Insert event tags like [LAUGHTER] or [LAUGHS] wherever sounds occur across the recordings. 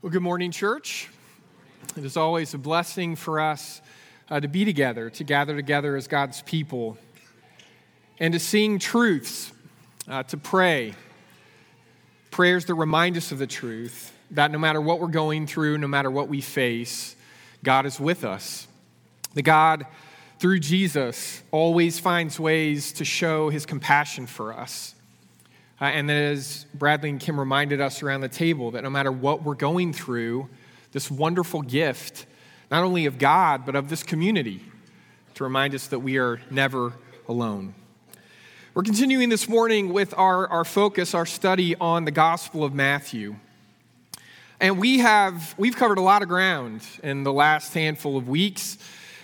Well, good morning, church. It is always a blessing for us uh, to be together, to gather together as God's people, and to sing truths, uh, to pray. Prayers that remind us of the truth that no matter what we're going through, no matter what we face, God is with us. The God, through Jesus, always finds ways to show his compassion for us. Uh, and then, as Bradley and Kim reminded us around the table, that no matter what we're going through, this wonderful gift, not only of God, but of this community, to remind us that we are never alone. We're continuing this morning with our, our focus, our study on the Gospel of Matthew. And we have, we've covered a lot of ground in the last handful of weeks.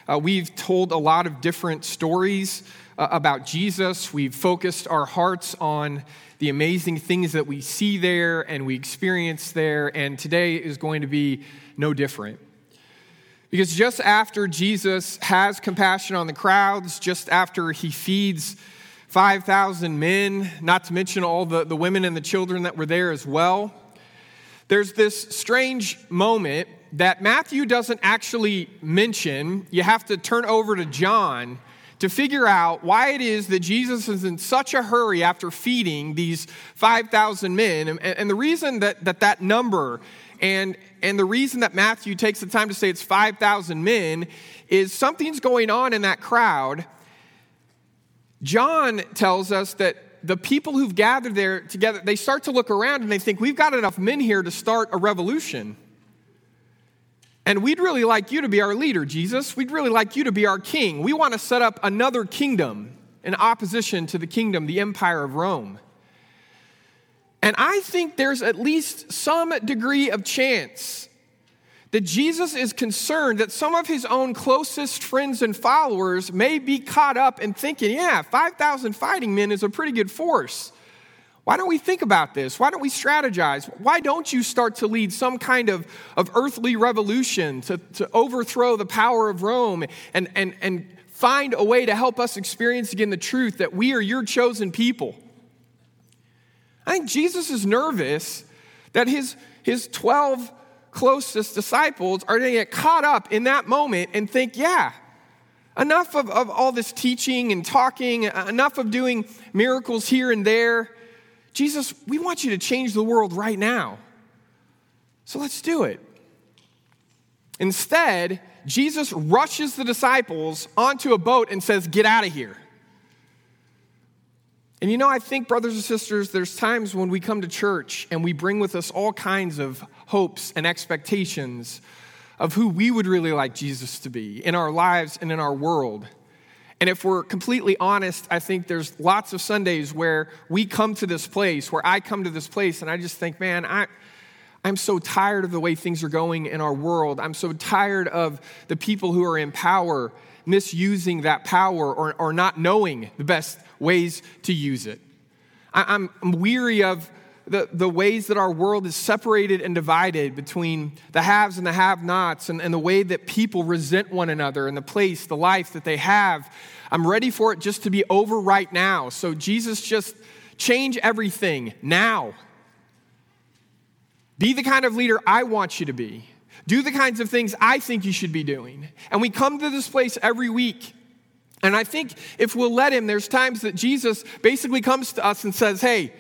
Uh, we've told a lot of different stories uh, about Jesus. We've focused our hearts on the amazing things that we see there and we experience there, and today is going to be no different. Because just after Jesus has compassion on the crowds, just after he feeds 5,000 men, not to mention all the, the women and the children that were there as well, there's this strange moment that Matthew doesn't actually mention. You have to turn over to John to figure out why it is that Jesus is in such a hurry after feeding these 5,000 men. And, and, the reason that, that that number and, and the reason that Matthew takes the time to say it's 5,000 men is something's going on in that crowd. John tells us that the people who've gathered there together, they start to look around and they think, we've got enough men here to start a revolution. And we'd really like you to be our leader, Jesus. We'd really like you to be our king. We want to set up another kingdom in opposition to the kingdom, the empire of Rome. And I think there's at least some degree of chance that Jesus is concerned that some of his own closest friends and followers may be caught up in thinking, yeah, 5,000 fighting men is a pretty good force. Why don't we think about this? Why don't we strategize? Why don't you start to lead some kind of, of earthly revolution to, to overthrow the power of Rome and, and, and find a way to help us experience again the truth that we are your chosen people? I think Jesus is nervous that his, his 12 closest disciples are going to get caught up in that moment and think, yeah, enough of, of all this teaching and talking, enough of doing miracles here and there. Jesus, we want you to change the world right now. So let's do it. Instead, Jesus rushes the disciples onto a boat and says, Get out of here. And you know, I think, brothers and sisters, there's times when we come to church and we bring with us all kinds of hopes and expectations of who we would really like Jesus to be in our lives and in our world. And if we're completely honest, I think there's lots of Sundays where we come to this place, where I come to this place, and I just think, man, I, I'm so tired of the way things are going in our world. I'm so tired of the people who are in power misusing that power or, or not knowing the best ways to use it. I, I'm weary of the, the ways that our world is separated and divided between the haves and the have nots, and, and the way that people resent one another and the place, the life that they have. I'm ready for it just to be over right now. So, Jesus, just change everything now. Be the kind of leader I want you to be. Do the kinds of things I think you should be doing. And we come to this place every week. And I think if we'll let him, there's times that Jesus basically comes to us and says, Hey,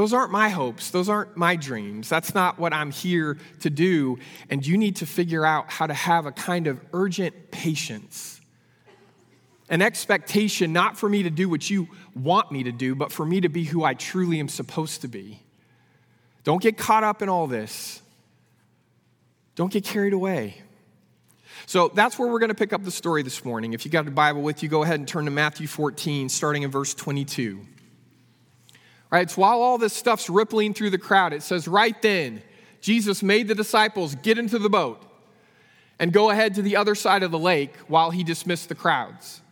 those aren't my hopes. Those aren't my dreams. That's not what I'm here to do. And you need to figure out how to have a kind of urgent patience, an expectation not for me to do what you want me to do, but for me to be who I truly am supposed to be. Don't get caught up in all this. Don't get carried away. So that's where we're going to pick up the story this morning. If you got a Bible with you, go ahead and turn to Matthew 14, starting in verse 22. Right, it's while all this stuff's rippling through the crowd, it says, right then, Jesus made the disciples get into the boat and go ahead to the other side of the lake while he dismissed the crowds.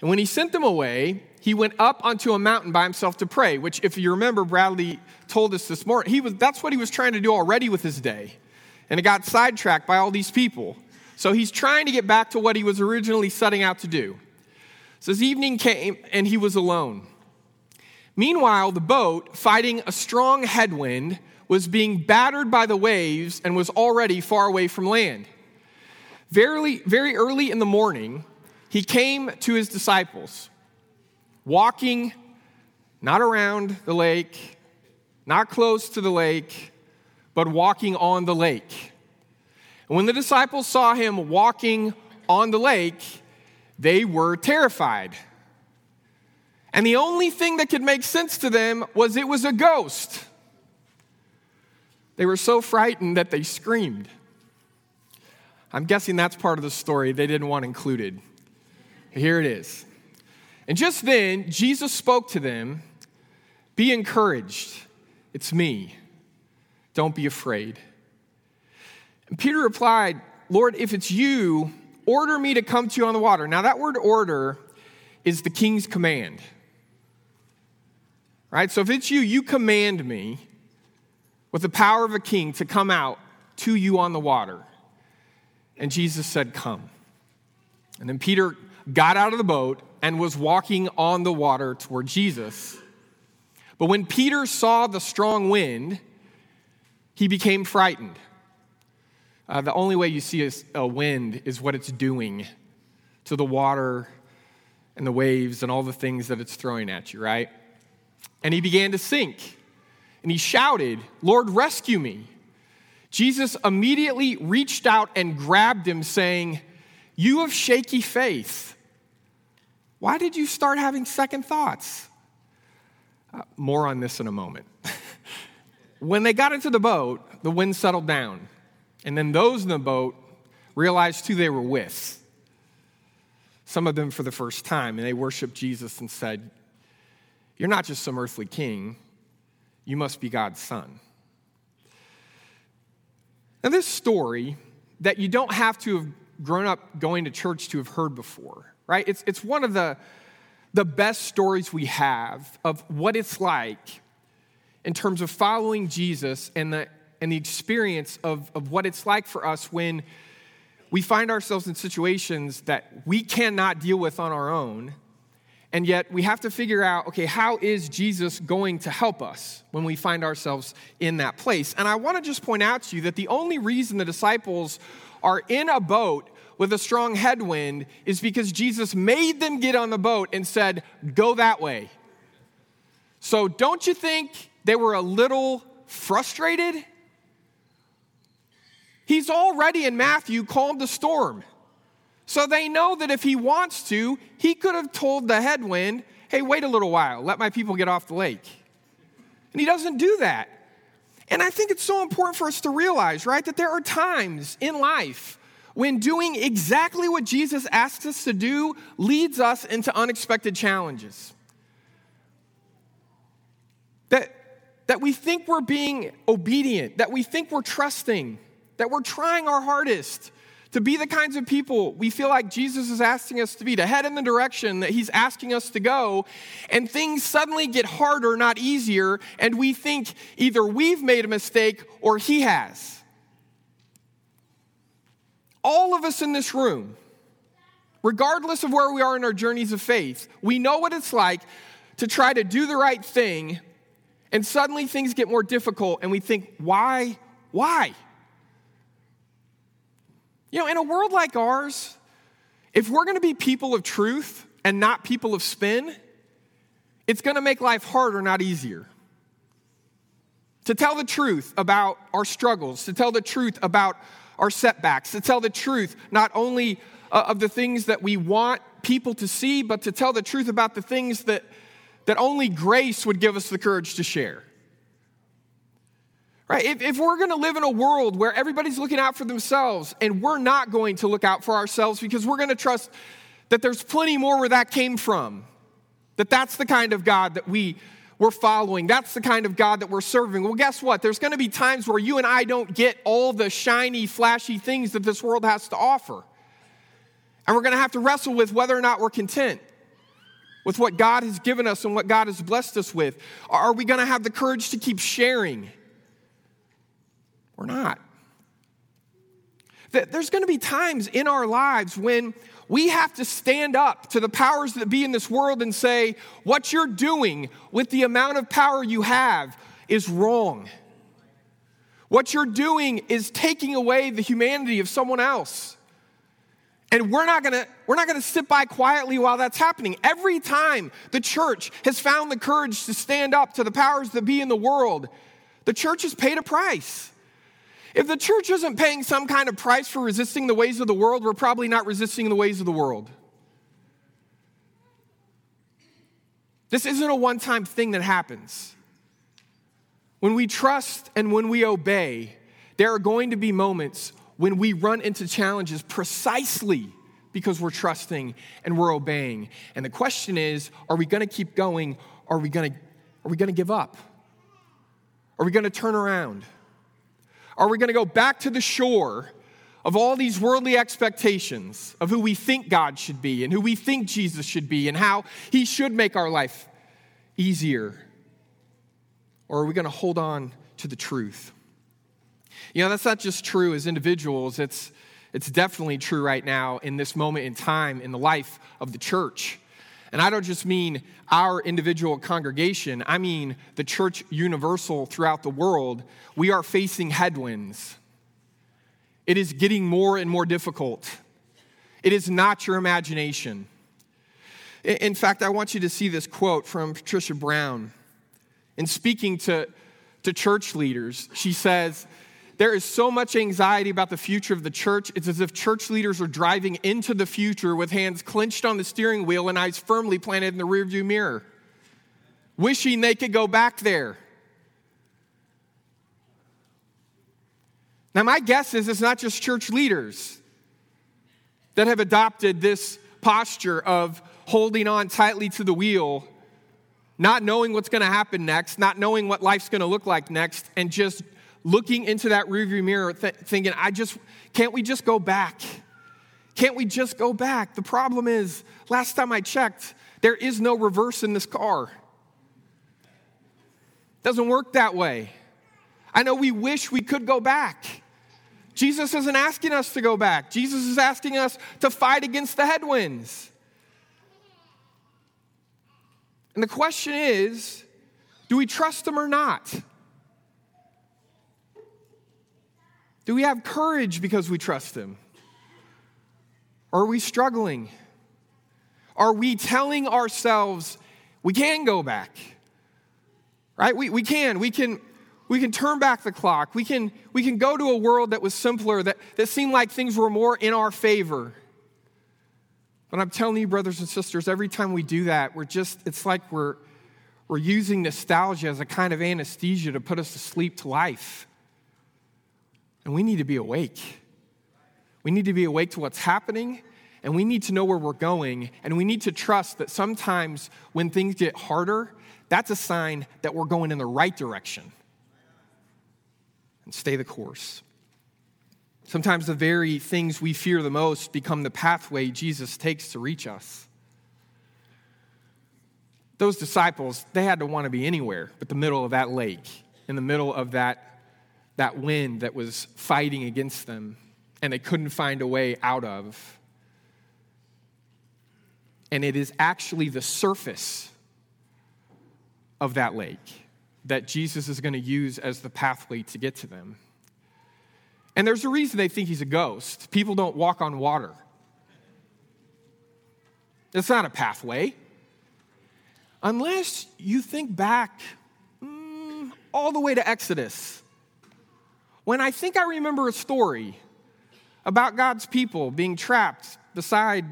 And when he sent them away, he went up onto a mountain by himself to pray, which, if you remember, Bradley told us this morning, he was, that's what he was trying to do already with his day. And it got sidetracked by all these people. So he's trying to get back to what he was originally setting out to do. So as evening came, and he was alone. Meanwhile, the boat, fighting a strong headwind, was being battered by the waves and was already far away from land. Very, very early in the morning, he came to his disciples, walking not around the lake, not close to the lake, but walking on the lake. And when the disciples saw him walking on the lake, they were terrified. And the only thing that could make sense to them was it was a ghost. They were so frightened that they screamed. I'm guessing that's part of the story they didn't want included. Here it is. And just then, Jesus spoke to them Be encouraged. It's me. Don't be afraid. And Peter replied, Lord, if it's you, order me to come to you on the water. Now, that word order is the king's command. Right? So if it's you, you command me with the power of a king to come out to you on the water. And Jesus said, Come. And then Peter got out of the boat and was walking on the water toward Jesus. But when Peter saw the strong wind, he became frightened. Uh, the only way you see a, a wind is what it's doing to the water and the waves and all the things that it's throwing at you, right? And he began to sink. And he shouted, Lord, rescue me. Jesus immediately reached out and grabbed him, saying, You have shaky faith. Why did you start having second thoughts? Uh, more on this in a moment. [LAUGHS] when they got into the boat, the wind settled down. And then those in the boat realized who they were with. Some of them for the first time, and they worshiped Jesus and said, You're not just some earthly king, you must be God's son. Now, this story that you don't have to have grown up going to church to have heard before, right? It's, it's one of the, the best stories we have of what it's like in terms of following Jesus and the and the experience of, of what it's like for us when we find ourselves in situations that we cannot deal with on our own. And yet we have to figure out okay, how is Jesus going to help us when we find ourselves in that place? And I want to just point out to you that the only reason the disciples are in a boat with a strong headwind is because Jesus made them get on the boat and said, Go that way. So don't you think they were a little frustrated? He's already in Matthew calmed the storm. So they know that if he wants to, he could have told the headwind, hey, wait a little while, let my people get off the lake. And he doesn't do that. And I think it's so important for us to realize, right, that there are times in life when doing exactly what Jesus asks us to do leads us into unexpected challenges. That, that we think we're being obedient, that we think we're trusting, that we're trying our hardest to be the kinds of people we feel like Jesus is asking us to be, to head in the direction that He's asking us to go, and things suddenly get harder, not easier, and we think either we've made a mistake or He has. All of us in this room, regardless of where we are in our journeys of faith, we know what it's like to try to do the right thing, and suddenly things get more difficult, and we think, why? Why? You know, in a world like ours, if we're going to be people of truth and not people of spin, it's going to make life harder, not easier. To tell the truth about our struggles, to tell the truth about our setbacks, to tell the truth not only uh, of the things that we want people to see, but to tell the truth about the things that, that only grace would give us the courage to share. Right? If, if we're going to live in a world where everybody's looking out for themselves and we're not going to look out for ourselves because we're going to trust that there's plenty more where that came from, that that's the kind of God that we we're following. That's the kind of God that we're serving. Well, guess what? There's going to be times where you and I don't get all the shiny, flashy things that this world has to offer. And we're going to have to wrestle with whether or not we're content with what God has given us and what God has blessed us with. Are we going to have the courage to keep sharing? Or not. there's going to be times in our lives when we have to stand up to the powers that be in this world and say, what you're doing with the amount of power you have is wrong. What you're doing is taking away the humanity of someone else. And we're not gonna, we're not gonna sit by quietly while that's happening. Every time the church has found the courage to stand up to the powers that be in the world, the church has paid a price. If the church isn't paying some kind of price for resisting the ways of the world, we're probably not resisting the ways of the world. This isn't a one time thing that happens. When we trust and when we obey, there are going to be moments when we run into challenges precisely because we're trusting and we're obeying. And the question is are we going to keep going? Are we going to, are we going to give up? Are we going to turn around? Are we going to go back to the shore of all these worldly expectations of who we think God should be and who we think Jesus should be and how he should make our life easier? Or are we going to hold on to the truth? You know, that's not just true as individuals, it's, it's definitely true right now in this moment in time in the life of the church. And I don't just mean our individual congregation, I mean the church universal throughout the world. We are facing headwinds. It is getting more and more difficult. It is not your imagination. In fact, I want you to see this quote from Patricia Brown. In speaking to, to church leaders, she says, there is so much anxiety about the future of the church. It's as if church leaders are driving into the future with hands clenched on the steering wheel and eyes firmly planted in the rearview mirror, wishing they could go back there. Now, my guess is it's not just church leaders that have adopted this posture of holding on tightly to the wheel, not knowing what's going to happen next, not knowing what life's going to look like next, and just looking into that rearview mirror th- thinking, I just, can't we just go back? Can't we just go back? The problem is, last time I checked, there is no reverse in this car. Doesn't work that way. I know we wish we could go back. Jesus isn't asking us to go back. Jesus is asking us to fight against the headwinds. And the question is do we trust him or not? Do we have courage because we trust Him? Are we struggling? Are we telling ourselves we can go back? Right? We, we can. We can we can turn back the clock. We can, we can go to a world that was simpler, that, that seemed like things were more in our favor. But I'm telling you, brothers and sisters, every time we do that, we're just, it's like we're, we're using nostalgia as a kind of anesthesia to put us to sleep to life. And we need to be awake. We need to be awake to what's happening, and we need to know where we're going, and we need to trust that sometimes when things get harder, that's a sign that we're going in the right direction. And stay the course. Sometimes the very things we fear the most become the pathway Jesus takes to reach us. Those disciples, they had to want to be anywhere but the middle of that lake, in the middle of that that wind that was fighting against them and they couldn't find a way out of. And it is actually the surface of that lake that Jesus is going to use as the pathway to get to them. And there's a reason they think he's a ghost. People don't walk on water, it's not a pathway. Unless you think back mm, all the way to Exodus when I think I remember a story about God's people being trapped beside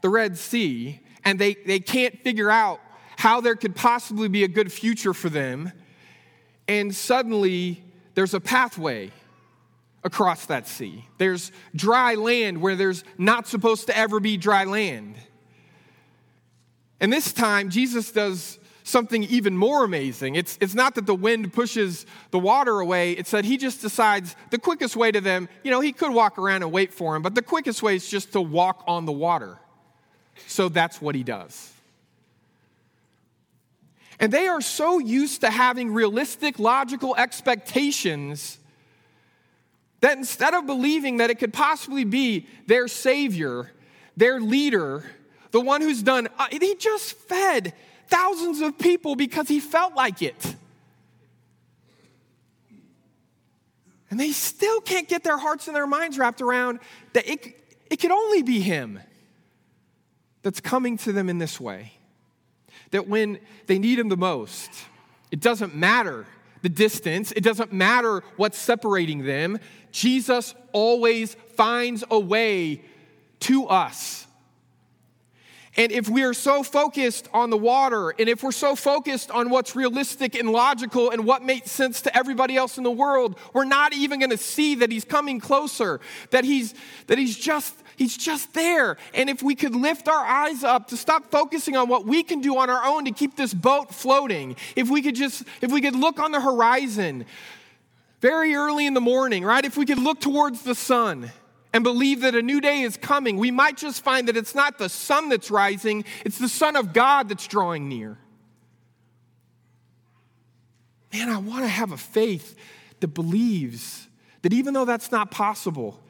the Red Sea and they, they can't figure out how there could possibly be a good future for them, and suddenly there's a pathway across that sea. There's dry land where there's not supposed to ever be dry land. And this time, Jesus does something even more amazing. It's, it's not that the wind pushes the water away, it's that he just decides the quickest way to them, you know, he could walk around and wait for him, but the quickest way is just to walk on the water. So that's what he does. And they are so used to having realistic, logical expectations That instead of believing that it could possibly be their Savior, their leader, the one who's done, uh, he just fed thousands of people because he felt like it. And they still can't get their hearts and their minds wrapped around that it, it could only be him that's coming to them in this way. That when they need him the most, it doesn't matter the distance, it doesn't matter what's separating them. Jesus always finds a way to us. And if we are so focused on the water, and if we're so focused on what's realistic and logical and what makes sense to everybody else in the world, we're not even going to see that he's coming closer, that he's that he's just he's just there. And if we could lift our eyes up to stop focusing on what we can do on our own to keep this boat floating, if we could just if we could look on the horizon very early in the morning, right? If we could look towards the sun, and believe that a new day is coming, we might just find that it's not the sun that's rising, it's the Son of God that's drawing near. Man, I want to have a faith that believes that even though that's not possible,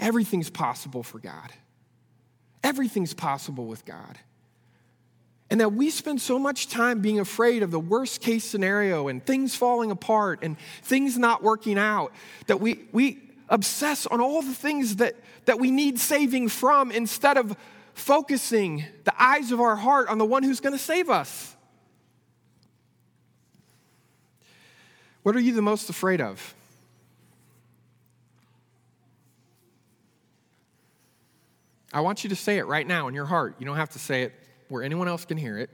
everything's possible for God. Everything's possible with God. And that we spend so much time being afraid of the worst case scenario and things falling apart and things not working out, that we, we, obsess on all the things that, that we need saving from instead of focusing the eyes of our heart on the one who's going to save us. What are you the most afraid of? I want you to say it right now in your heart. You don't have to say it where anyone else can hear it.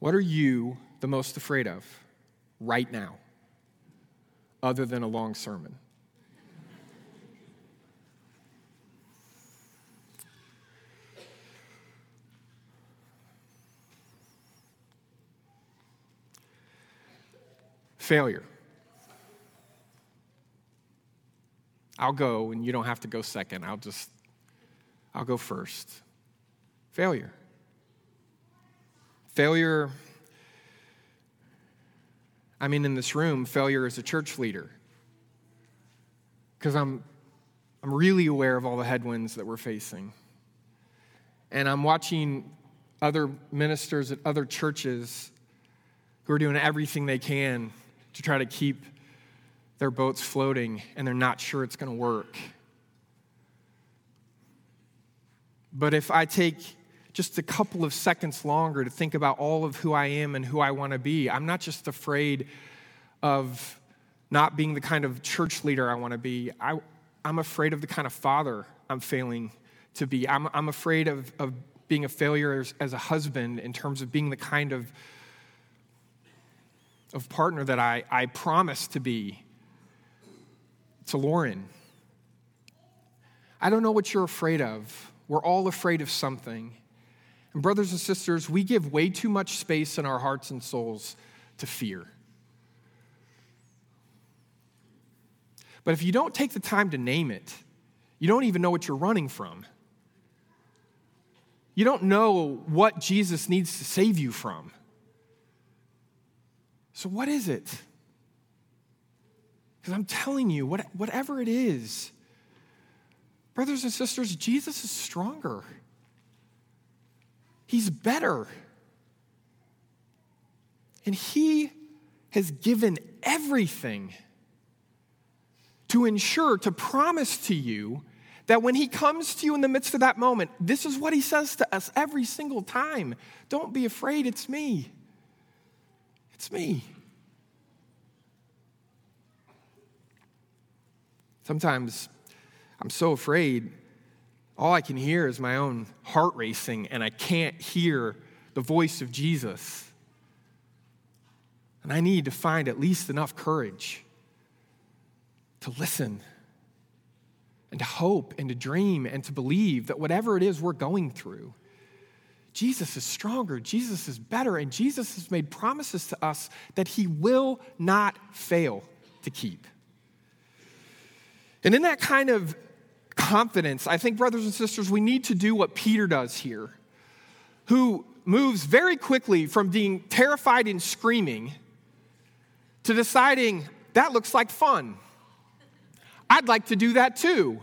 What are you the most afraid of right now? Other than a long sermon. Failure. I'll go and you don't have to go second. I'll just, I'll go first. Failure. Failure I mean, in this room, failure as a church leader. Because I'm, I'm really aware of all the headwinds that we're facing. And I'm watching other ministers at other churches who are doing everything they can to try to keep their boats floating, and they're not sure it's going to work. But if I take just a couple of seconds longer to think about all of who I am and who I want to be. I'm not just afraid of not being the kind of church leader I want to be. I, am afraid of the kind of father I'm failing to be. I'm, I'm afraid of, of being a failure as, as a husband in terms of being the kind of, of partner that I, I promised to be to Lauren. I don't know what you're afraid of. We're all afraid of something. And, brothers and sisters, we give way too much space in our hearts and souls to fear. But if you don't take the time to name it, you don't even know what you're running from. You don't know what Jesus needs to save you from. So, what is it? Because I'm telling you, what, whatever it is, brothers and sisters, Jesus is stronger. He's better. And He has given everything to ensure, to promise to you that when He comes to you in the midst of that moment, this is what He says to us every single time Don't be afraid, it's me. It's me. Sometimes I'm so afraid all I can hear is my own heart racing, and I can't hear the voice of Jesus. And I need to find at least enough courage to listen and to hope and to dream and to believe that whatever it is we're going through, Jesus is stronger, Jesus is better, and Jesus has made promises to us that he will not fail to keep. And in that kind of confidence, I think, brothers and sisters, we need to do what Peter does here, who moves very quickly from being terrified and screaming to deciding, that looks like fun. I'd like to do that too.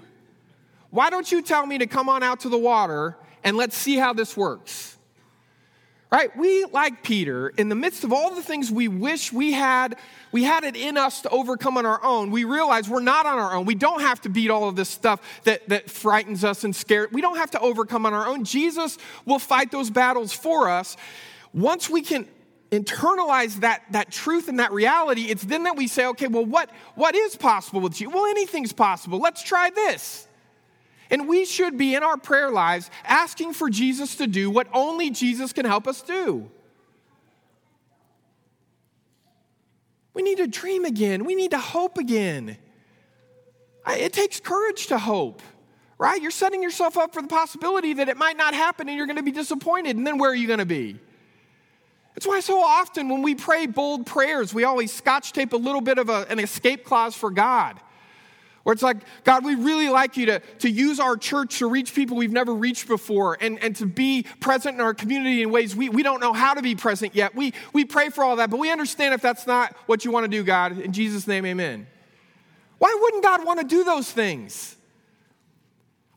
Why don't you tell me to come on out to the water and let's see how this works? Right? We, like Peter, in the midst of all the things we wish we had, we had it in us to overcome on our own, we realize we're not on our own. We don't have to beat all of this stuff that, that frightens us and scares. We don't have to overcome on our own. Jesus will fight those battles for us. Once we can internalize that, that truth and that reality, it's then that we say, okay, well, what, what is possible with you? Well, anything's possible. Let's try this. And we should be in our prayer lives asking for Jesus to do what only Jesus can help us do. We need to dream again. We need to hope again. It takes courage to hope, right? You're setting yourself up for the possibility that it might not happen and you're going to be disappointed. And then where are you going to be? That's why so often when we pray bold prayers, we always scotch tape a little bit of a, an escape clause for God. Where it's like, God, we really like you to, to use our church to reach people we've never reached before and, and to be present in our community in ways we, we don't know how to be present yet. We, we pray for all that, but we understand if that's not what you want to do, God. In Jesus' name, amen. Why wouldn't God want to do those things?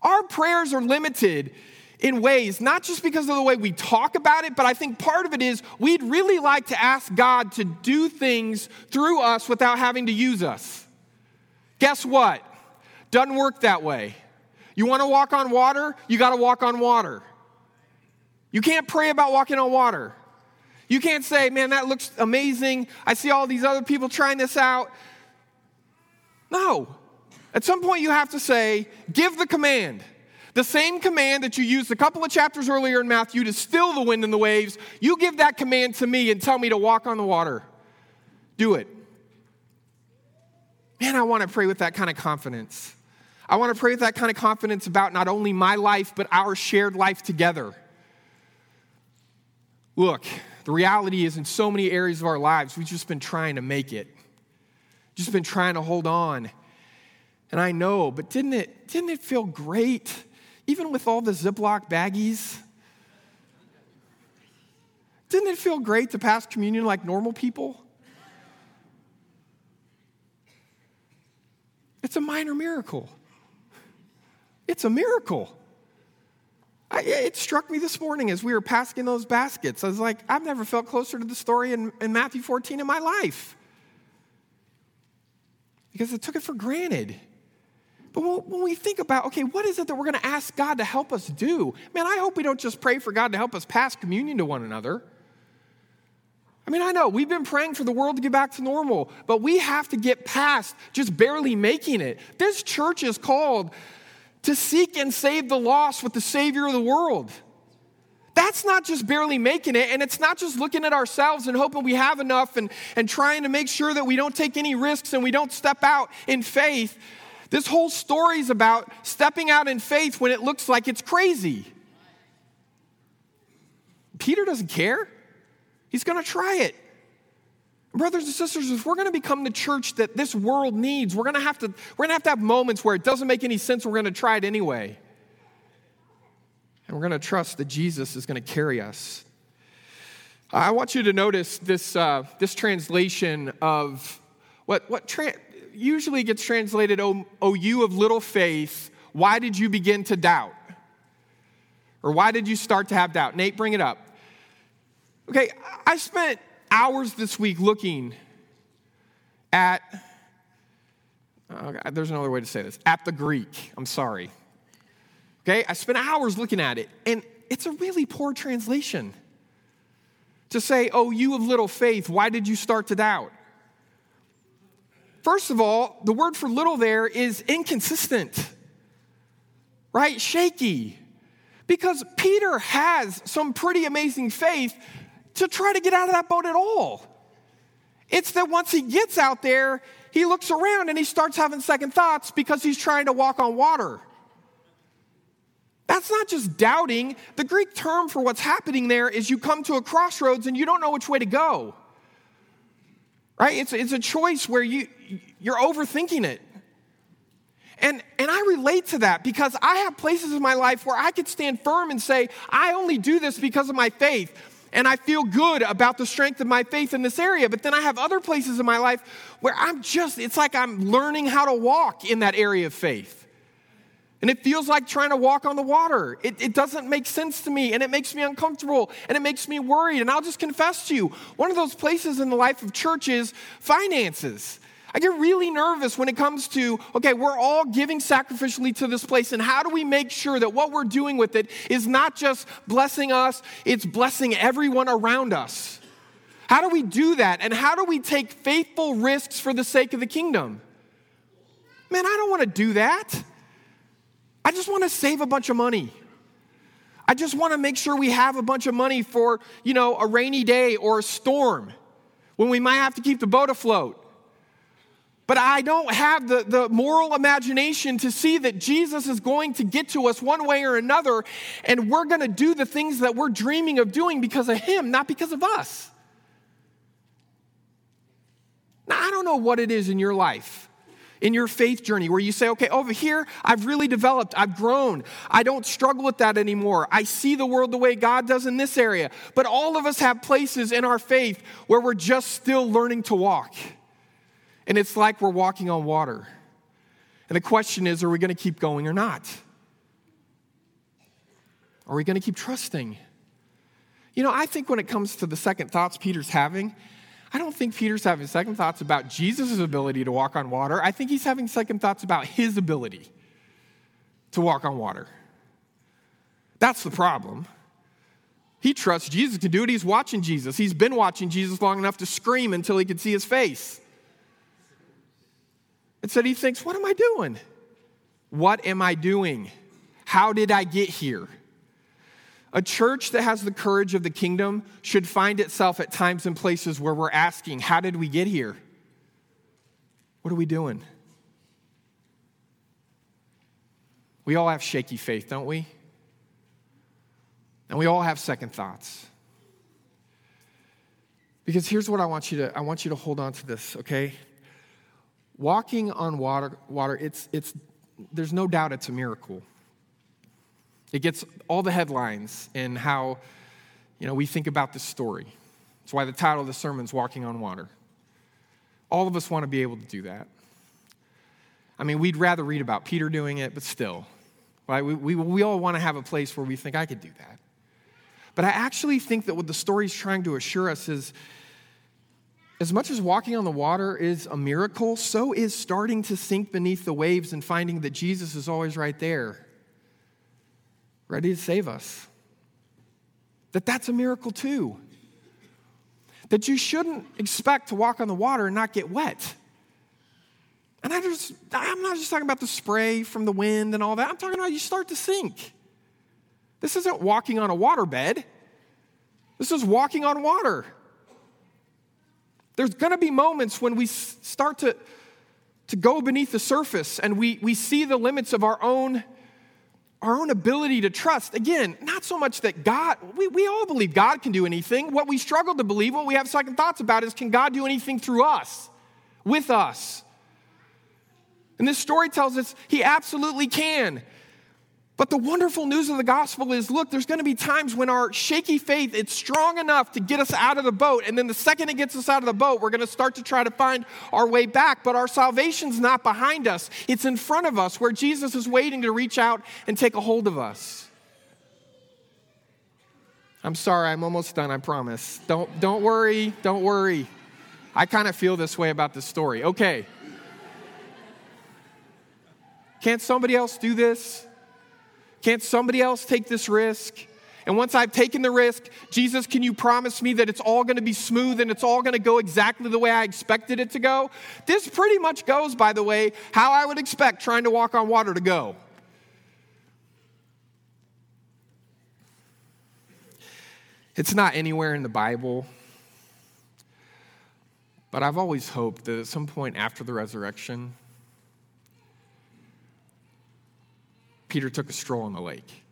Our prayers are limited in ways, not just because of the way we talk about it, but I think part of it is we'd really like to ask God to do things through us without having to use us. Guess what? Doesn't work that way. You want to walk on water? You got to walk on water. You can't pray about walking on water. You can't say, man, that looks amazing. I see all these other people trying this out. No. At some point, you have to say, give the command. The same command that you used a couple of chapters earlier in Matthew to still the wind and the waves, you give that command to me and tell me to walk on the water. Do it. Man, I want to pray with that kind of confidence. I want to pray with that kind of confidence about not only my life, but our shared life together. Look, the reality is in so many areas of our lives, we've just been trying to make it, just been trying to hold on. And I know, but didn't it, didn't it feel great, even with all the Ziploc baggies? Didn't it feel great to pass communion like normal people? It's a minor miracle. It's a miracle. I, it struck me this morning as we were passing those baskets. I was like, I've never felt closer to the story in, in Matthew 14 in my life. Because I took it for granted. But when we think about, okay, what is it that we're going to ask God to help us do? Man, I hope we don't just pray for God to help us pass communion to one another. I mean, I know we've been praying for the world to get back to normal, but we have to get past just barely making it. This church is called to seek and save the lost with the Savior of the world. That's not just barely making it, and it's not just looking at ourselves and hoping we have enough and, and trying to make sure that we don't take any risks and we don't step out in faith. This whole story is about stepping out in faith when it looks like it's crazy. Peter doesn't care. He's going to try it. Brothers and sisters, if we're going to become the church that this world needs, we're going to have to we're going to have to have moments where it doesn't make any sense. We're going to try it anyway. And we're going to trust that Jesus is going to carry us. I want you to notice this, uh, this translation of what, what tra- usually gets translated, oh, oh, you of little faith, why did you begin to doubt? Or why did you start to have doubt? Nate, bring it up. Okay, I spent hours this week looking at, there's another way to say this, at the Greek. I'm sorry. Okay, I spent hours looking at it, and it's a really poor translation. To say, oh, you of little faith, why did you start to doubt? First of all, the word for little there is inconsistent, right? Shaky. Because Peter has some pretty amazing faith, to try to get out of that boat at all. It's that once he gets out there, he looks around and he starts having second thoughts because he's trying to walk on water. That's not just doubting. The Greek term for what's happening there is you come to a crossroads and you don't know which way to go. Right? It's, it's a choice where you, you're overthinking it. And, and I relate to that because I have places in my life where I could stand firm and say, I only do this because of my faith. And I feel good about the strength of my faith in this area. But then I have other places in my life where I'm just, it's like I'm learning how to walk in that area of faith. And it feels like trying to walk on the water. It, it, doesn't make sense to me, and it makes me uncomfortable, and it makes me worried. And I'll just confess to you one of those places in the life of church is finances. I get really nervous when it comes to, okay, we're all giving sacrificially to this place, and how do we make sure that what we're doing with it is not just blessing us, it's blessing everyone around us? How do we do that? And how do we take faithful risks for the sake of the kingdom? Man, I don't want to do that. I just want to save a bunch of money. I just want to make sure we have a bunch of money for, you know, a rainy day or a storm when we might have to keep the boat afloat. But I don't have the, the moral imagination to see that Jesus is going to get to us one way or another, and we're going to do the things that we're dreaming of doing because of Him, not because of us. Now, I don't know what it is in your life, in your faith journey, where you say, okay, over here, I've really developed, I've grown, I don't struggle with that anymore. I see the world the way God does in this area. But all of us have places in our faith where we're just still learning to walk. And it's like we're walking on water. And the question is are we going to keep going or not? Are we going to keep trusting? You know, I think when it comes to the second thoughts Peter's having, I don't think Peter's having second thoughts about Jesus' ability to walk on water. I think he's having second thoughts about his ability to walk on water. That's the problem. He trusts Jesus to do it. He's watching Jesus. He's been watching Jesus long enough to scream until he could see his face. And so he thinks, What am I doing? What am I doing? How did I get here? A church that has the courage of the kingdom should find itself at times and places where we're asking, How did we get here? What are we doing? We all have shaky faith, don't we? And we all have second thoughts. Because here's what I want you to I want you to hold on to this, okay? Walking on water, water it's, it's, there's no doubt it's a miracle. It gets all the headlines and how, you know, we think about this story. That's why the title of the sermon is Walking on Water. All of us want to be able to do that. I mean, we'd rather read about Peter doing it, but still, right? We, we, we all want to have a place where we think I could do that. But I actually think that what the story is trying to assure us is as much as walking on the water is a miracle, so is starting to sink beneath the waves and finding that Jesus is always right there, ready to save us. That that's a miracle too. That you shouldn't expect to walk on the water and not get wet. And I just, I'm not just talking about the spray from the wind and all that. I'm talking about you start to sink. This isn't walking on a waterbed. This is walking on water. There's going to be moments when we start to, to go beneath the surface and we, we see the limits of our own, our own ability to trust. Again, not so much that God, we, we all believe God can do anything. What we struggle to believe, what we have second thoughts about is can God do anything through us, with us? And this story tells us he absolutely can. But the wonderful news of the gospel is look, there's going to be times when our shaky faith it's strong enough to get us out of the boat and then the second it gets us out of the boat, we're going to start to try to find our way back, but our salvation's not behind us. It's in front of us where Jesus is waiting to reach out and take a hold of us. I'm sorry, I'm almost done, I promise. Don't don't worry, don't worry. I kind of feel this way about this story. Okay. Can't somebody else do this? Can't somebody else take this risk? And once I've taken the risk, Jesus, can you promise me that it's all going to be smooth and it's all going to go exactly the way I expected it to go? This pretty much goes, by the way, how I would expect trying to walk on water to go. It's not anywhere in the Bible, but I've always hoped that at some point after the resurrection, Peter took a stroll on the lake.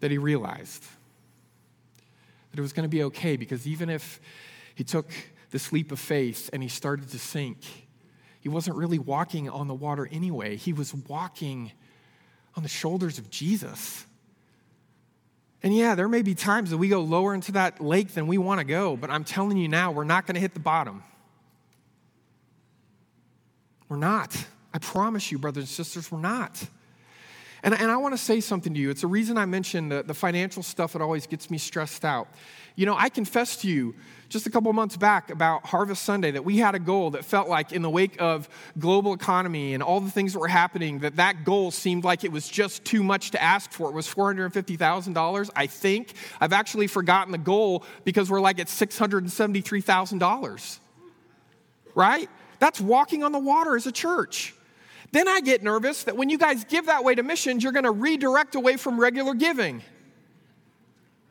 That he realized that it was going to be okay because even if he took this leap of faith and he started to sink, he wasn't really walking on the water anyway. He was walking on the shoulders of Jesus. And yeah, there may be times that we go lower into that lake than we want to go, but I'm telling you now, we're not going to hit the bottom. We're not. I promise you, brothers and sisters, we're not. And, and I want to say something to you. It's the reason I mentioned the, the financial stuff that always gets me stressed out. You know, I confessed to you just a couple months back about Harvest Sunday that we had a goal that felt like, in the wake of global economy and all the things that were happening, that that goal seemed like it was just too much to ask for. It was $450,000, I think. I've actually forgotten the goal because we're like at $673,000. Right? That's walking on the water as a church. Then I get nervous that when you guys give that way to missions, you're going to redirect away from regular giving.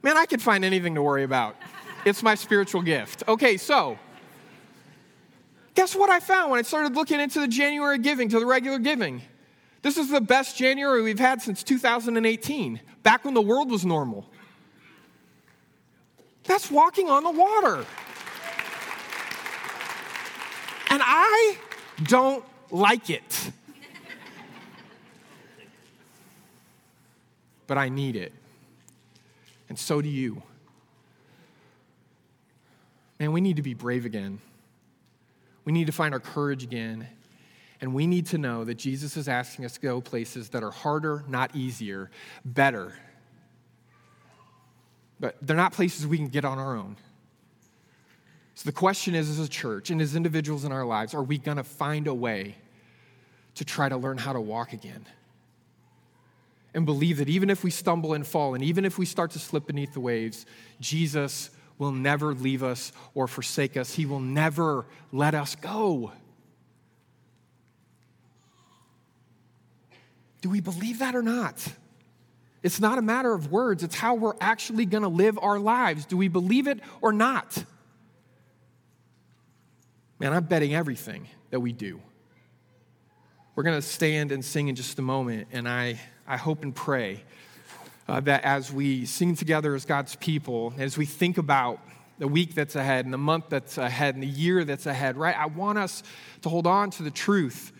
Man, I could find anything to worry about. It's my spiritual gift. Okay, so guess what I found when I started looking into the January giving to the regular giving? This is the best January we've had since 2018, back when the world was normal. That's walking on the water. And I don't like it. but I need it. And so do you. Man, we need to be brave again. We need to find our courage again. And we need to know that Jesus is asking us to go places that are harder, not easier, better. But they're not places we can get on our own. So the question is as a church and as individuals in our lives, are we going to find a way to try to learn how to walk again? And believe that even if we stumble and fall, and even if we start to slip beneath the waves, Jesus will never leave us or forsake us. He will never let us go. Do we believe that or not? It's not a matter of words, it's how we're actually going to live our lives. Do we believe it or not? Man, I'm betting everything that we do. We're going to stand and sing in just a moment, and I, I hope and pray uh, that as we sing together as God's people, as we think about the week that's ahead and the month that's ahead and the year that's ahead, right? I want us to hold on to the truth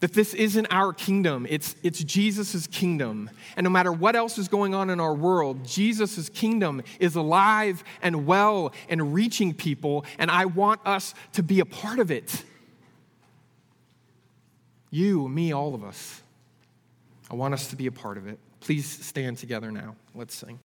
that this isn't our kingdom, it's, it's Jesus' kingdom. And no matter what else is going on in our world, Jesus' kingdom is alive and well and reaching people, and I want us to be a part of it. You, me, all of us. I want us to be a part of it. Please stand together now. Let's sing.